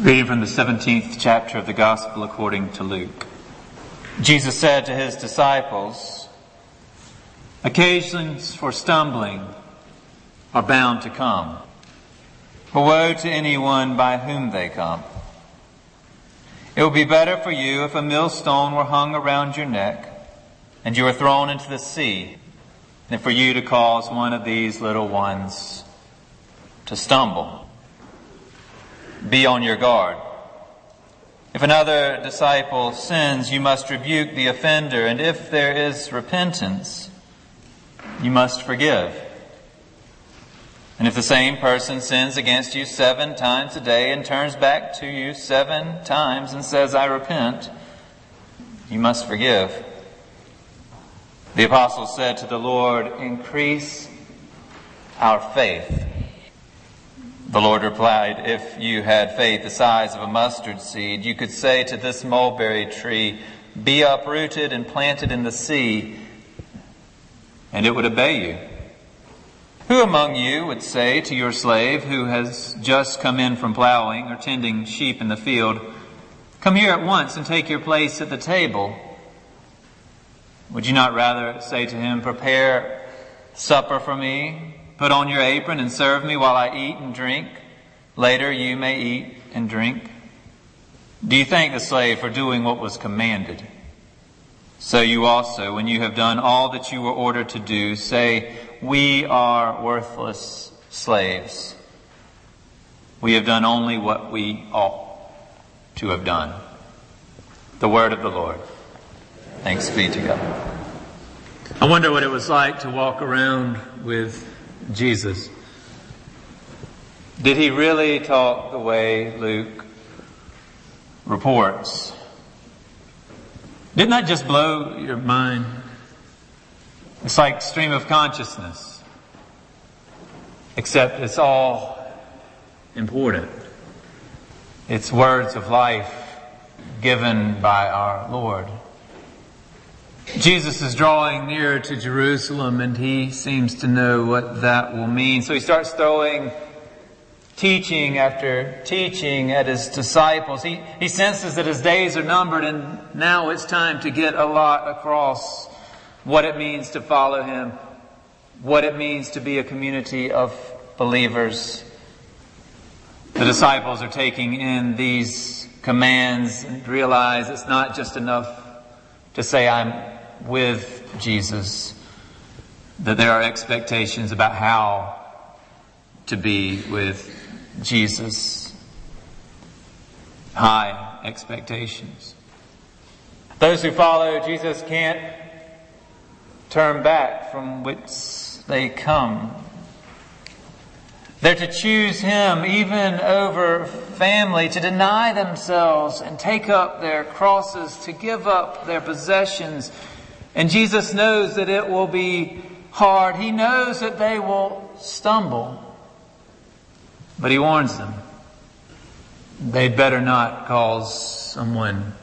Reading from the 17th chapter of the Gospel according to Luke. Jesus said to his disciples, Occasions for stumbling are bound to come. But woe to anyone by whom they come. It would be better for you if a millstone were hung around your neck and you were thrown into the sea than for you to cause one of these little ones to stumble. Be on your guard. If another disciple sins, you must rebuke the offender, and if there is repentance, you must forgive. And if the same person sins against you seven times a day and turns back to you seven times and says, I repent, you must forgive. The apostle said to the Lord, increase our faith. The Lord replied, If you had faith the size of a mustard seed, you could say to this mulberry tree, Be uprooted and planted in the sea, and it would obey you. Who among you would say to your slave who has just come in from plowing or tending sheep in the field, Come here at once and take your place at the table? Would you not rather say to him, Prepare supper for me Put on your apron and serve me while I eat and drink. Later you may eat and drink. Do you thank the slave for doing what was commanded? So you also, when you have done all that you were ordered to do, say, We are worthless slaves. We have done only what we ought to have done. The word of the Lord. Thanks be to God. I wonder what it was like to walk around with Jesus. Did he really talk the way Luke reports? Didn't that just blow your mind? It's like stream of consciousness. Except it's all important. It's words of life given by our Lord. Jesus is drawing nearer to Jerusalem and he seems to know what that will mean. So he starts throwing teaching after teaching at his disciples. He, he senses that his days are numbered and now it's time to get a lot across what it means to follow him, what it means to be a community of believers. The disciples are taking in these commands and realize it's not just enough to say I'm with Jesus, that there are expectations about how to be with Jesus. High expectations. Those who follow Jesus can't turn back from which they come. They're to choose Him even over family, to deny themselves and take up their crosses, to give up their possessions, and Jesus knows that it will be hard. He knows that they will stumble. But he warns them. They'd better not cause someone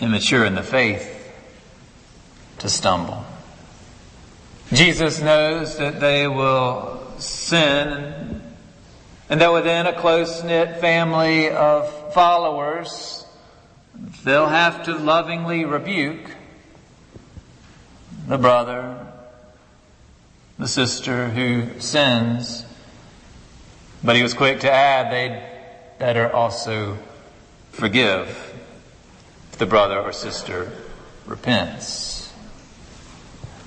immature in the faith to stumble. Jesus knows that they will sin and that within a close knit family of followers, they'll have to lovingly rebuke the brother, the sister who sins. But he was quick to add they'd better also forgive if the brother or sister repents.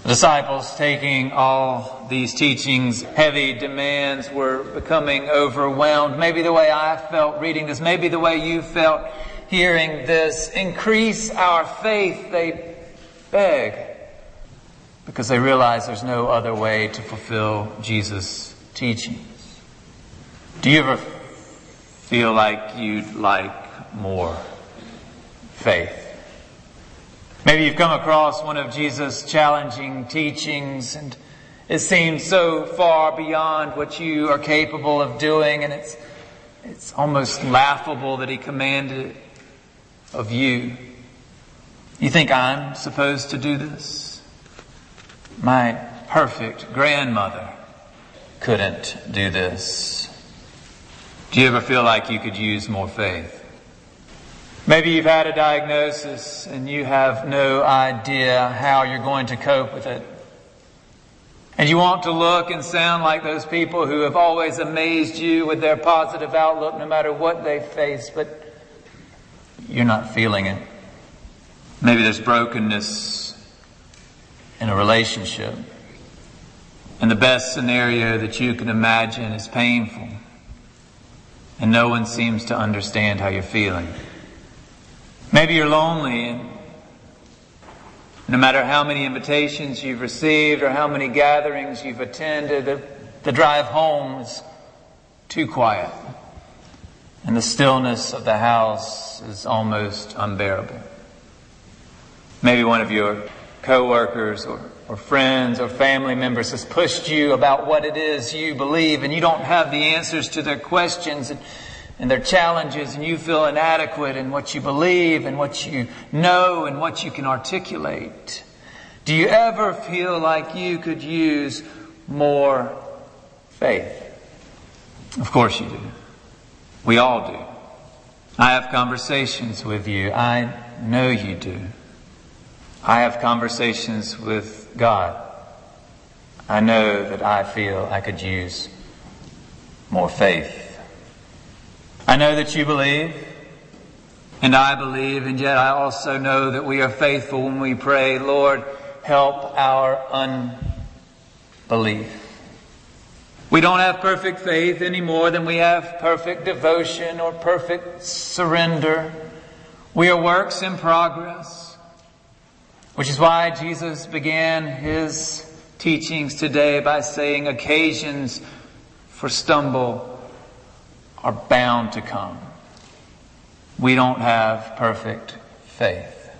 Disciples taking all these teachings, heavy demands, were becoming overwhelmed. Maybe the way I felt reading this, maybe the way you felt hearing this. Increase our faith, they beg because they realize there's no other way to fulfill Jesus' teachings. Do you ever feel like you'd like more faith? Maybe you've come across one of Jesus' challenging teachings and it seems so far beyond what you are capable of doing and it's, it's almost laughable that he commanded it of you. You think I'm supposed to do this? My perfect grandmother couldn't do this. Do you ever feel like you could use more faith? Maybe you've had a diagnosis and you have no idea how you're going to cope with it. And you want to look and sound like those people who have always amazed you with their positive outlook no matter what they face, but you're not feeling it. Maybe there's brokenness in a relationship. And the best scenario that you can imagine is painful and no one seems to understand how you're feeling. Maybe you're lonely and no matter how many invitations you've received or how many gatherings you've attended, the, the drive home is too quiet. And the stillness of the house is almost unbearable. Maybe one of your coworkers or, or friends or family members has pushed you about what it is you believe and you don't have the answers to their questions and, and their challenges and you feel inadequate in what you believe and what you know and what you can articulate. Do you ever feel like you could use more faith? Of course you do. We all do. I have conversations with you. I know you do. I have conversations with God. I know that I feel I could use more faith. I know that you believe, and I believe, and yet I also know that we are faithful when we pray, Lord, help our unbelief. We don't have perfect faith any more than we have perfect devotion or perfect surrender. We are works in progress. Which is why Jesus began his teachings today by saying occasions for stumble are bound to come. We don't have perfect faith.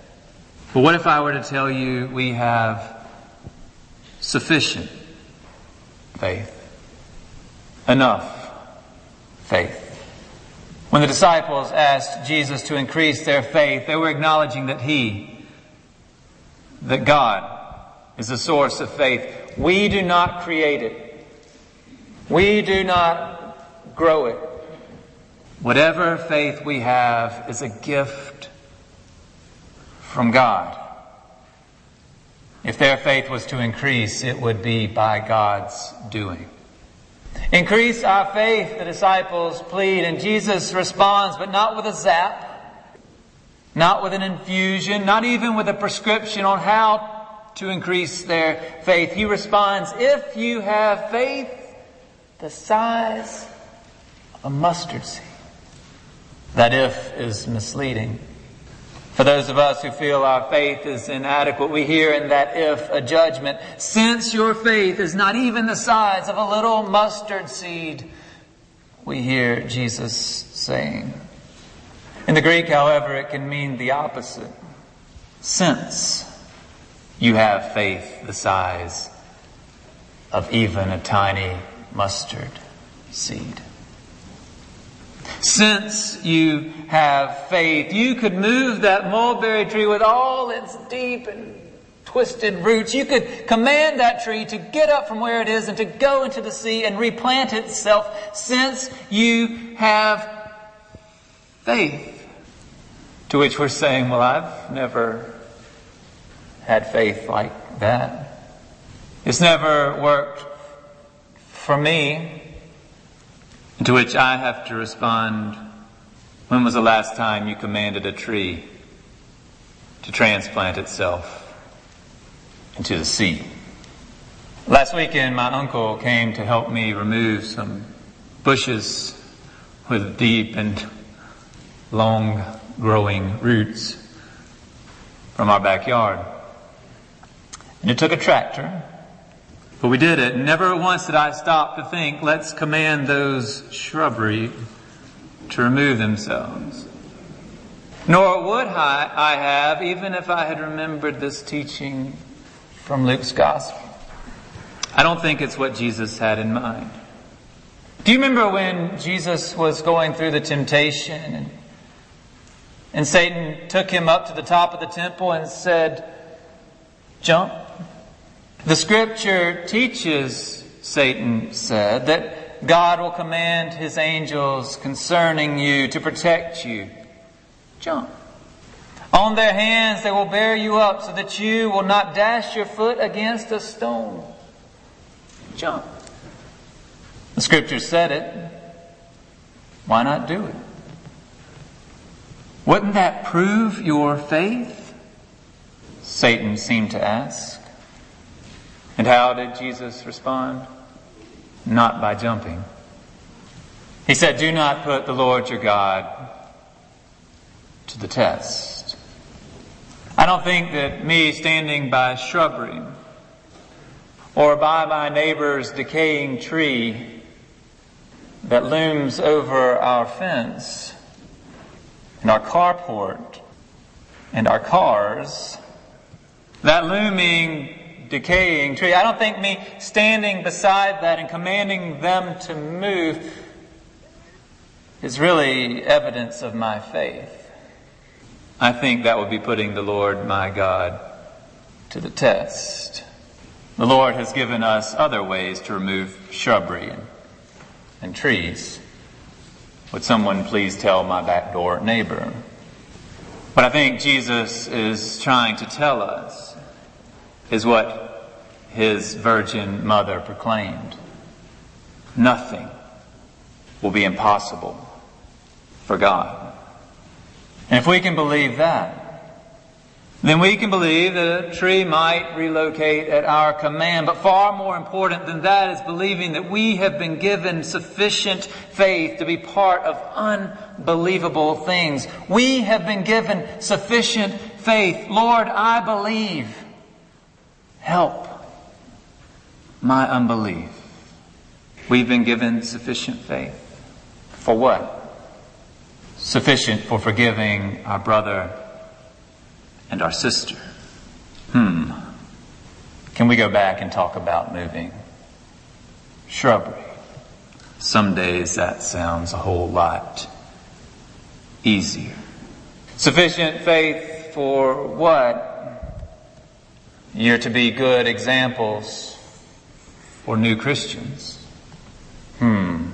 But what if I were to tell you we have sufficient faith? Enough faith. When the disciples asked Jesus to increase their faith, they were acknowledging that He that God is the source of faith. We do not create it. We do not grow it. Whatever faith we have is a gift from God. If their faith was to increase, it would be by God's doing. Increase our faith, the disciples plead, and Jesus responds, but not with a zap, not with an infusion, not even with a prescription on how to increase their faith. He responds, if you have faith the size of a mustard seed. That if is misleading. For those of us who feel our faith is inadequate, we hear in that if a judgment. Since your faith is not even the size of a little mustard seed, we hear Jesus saying, in the Greek, however, it can mean the opposite. Since you have faith the size of even a tiny mustard seed. Since you have faith, you could move that mulberry tree with all its deep and twisted roots. You could command that tree to get up from where it is and to go into the sea and replant itself since you have faith. To which we're saying, well, I've never had faith like that. It's never worked for me. To which I have to respond, when was the last time you commanded a tree to transplant itself into the sea? Last weekend, my uncle came to help me remove some bushes with deep and long growing roots from our backyard. And it took a tractor, but we did it. Never once did I stop to think, let's command those shrubbery to remove themselves. Nor would I, I have, even if I had remembered this teaching from Luke's gospel. I don't think it's what Jesus had in mind. Do you remember when Jesus was going through the temptation and and Satan took him up to the top of the temple and said, Jump. The scripture teaches, Satan said, that God will command his angels concerning you to protect you. Jump. On their hands they will bear you up so that you will not dash your foot against a stone. Jump. The scripture said it. Why not do it? Wouldn't that prove your faith? Satan seemed to ask. And how did Jesus respond? Not by jumping. He said, Do not put the Lord your God to the test. I don't think that me standing by shrubbery or by my neighbor's decaying tree that looms over our fence and our carport and our cars, that looming, decaying tree, I don't think me standing beside that and commanding them to move is really evidence of my faith. I think that would be putting the Lord my God to the test. The Lord has given us other ways to remove shrubbery and, and trees. Would someone please tell my back door neighbor? But I think Jesus is trying to tell us is what his virgin mother proclaimed. Nothing will be impossible for God. And if we can believe that, then we can believe that a tree might relocate at our command. But far more important than that is believing that we have been given sufficient faith to be part of unbelievable things. We have been given sufficient faith. Lord, I believe. Help my unbelief. We've been given sufficient faith. For what? Sufficient for forgiving our brother and our sister. Hmm. Can we go back and talk about moving? Shrubbery. Some days that sounds a whole lot easier. Sufficient faith for what? You're to be good examples for new Christians. Hmm.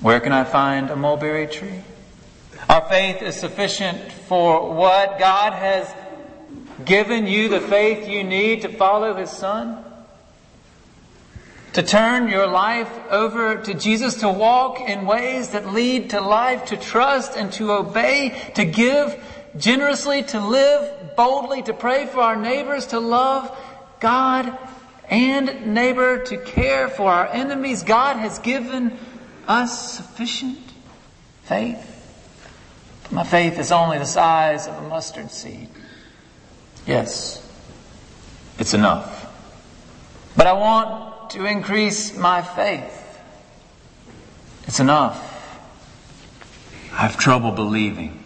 Where can I find a mulberry tree? Our faith is sufficient for what? God has given you the faith you need to follow His Son? To turn your life over to Jesus, to walk in ways that lead to life, to trust and to obey, to give generously, to live boldly, to pray for our neighbors, to love God and neighbor, to care for our enemies. God has given us sufficient faith. My faith is only the size of a mustard seed. Yes, it's enough. But I want to increase my faith. It's enough. I have trouble believing.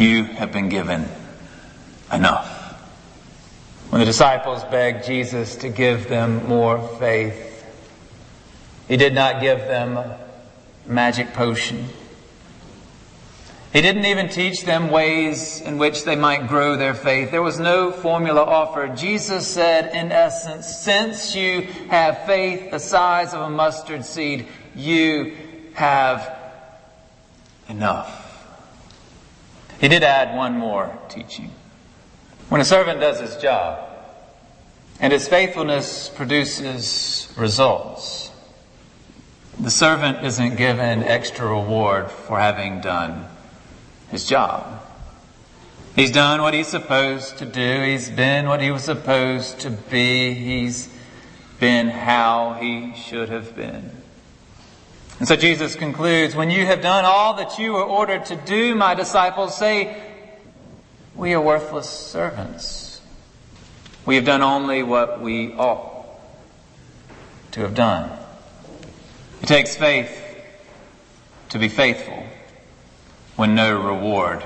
You have been given enough. When the disciples begged Jesus to give them more faith, he did not give them a magic potion. He didn't even teach them ways in which they might grow their faith. There was no formula offered. Jesus said, in essence, since you have faith the size of a mustard seed, you have enough. He did add one more teaching. When a servant does his job and his faithfulness produces results, the servant isn't given extra reward for having done his job. He's done what he's supposed to do. He's been what he was supposed to be. He's been how he should have been. And so Jesus concludes, when you have done all that you were ordered to do, my disciples, say, we are worthless servants. We have done only what we ought to have done. It takes faith to be faithful when no reward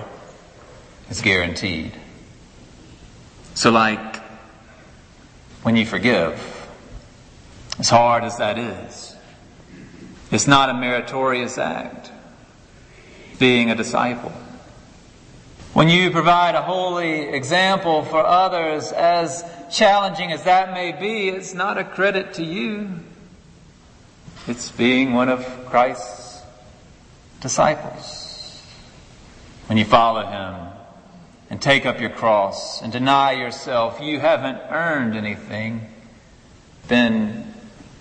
is guaranteed. So, like when you forgive, as hard as that is, it's not a meritorious act being a disciple. When you provide a holy example for others, as challenging as that may be, it's not a credit to you. It's being one of Christ's disciples. When you follow him and take up your cross and deny yourself, you haven't earned anything, been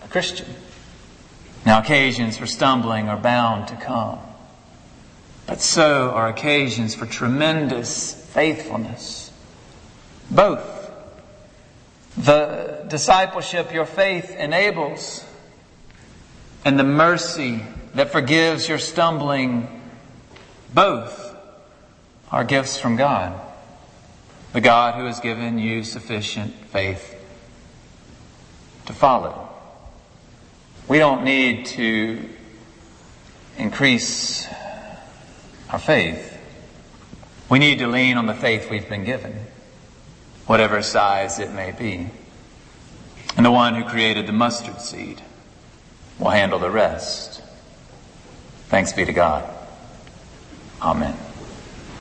a Christian. Now, occasions for stumbling are bound to come, but so are occasions for tremendous faithfulness. Both. The discipleship your faith enables and the mercy that forgives your stumbling, both are gifts from God. The God who has given you sufficient faith to follow. We don't need to increase our faith. We need to lean on the faith we've been given, whatever size it may be. And the one who created the mustard seed will handle the rest. Thanks be to God. Amen.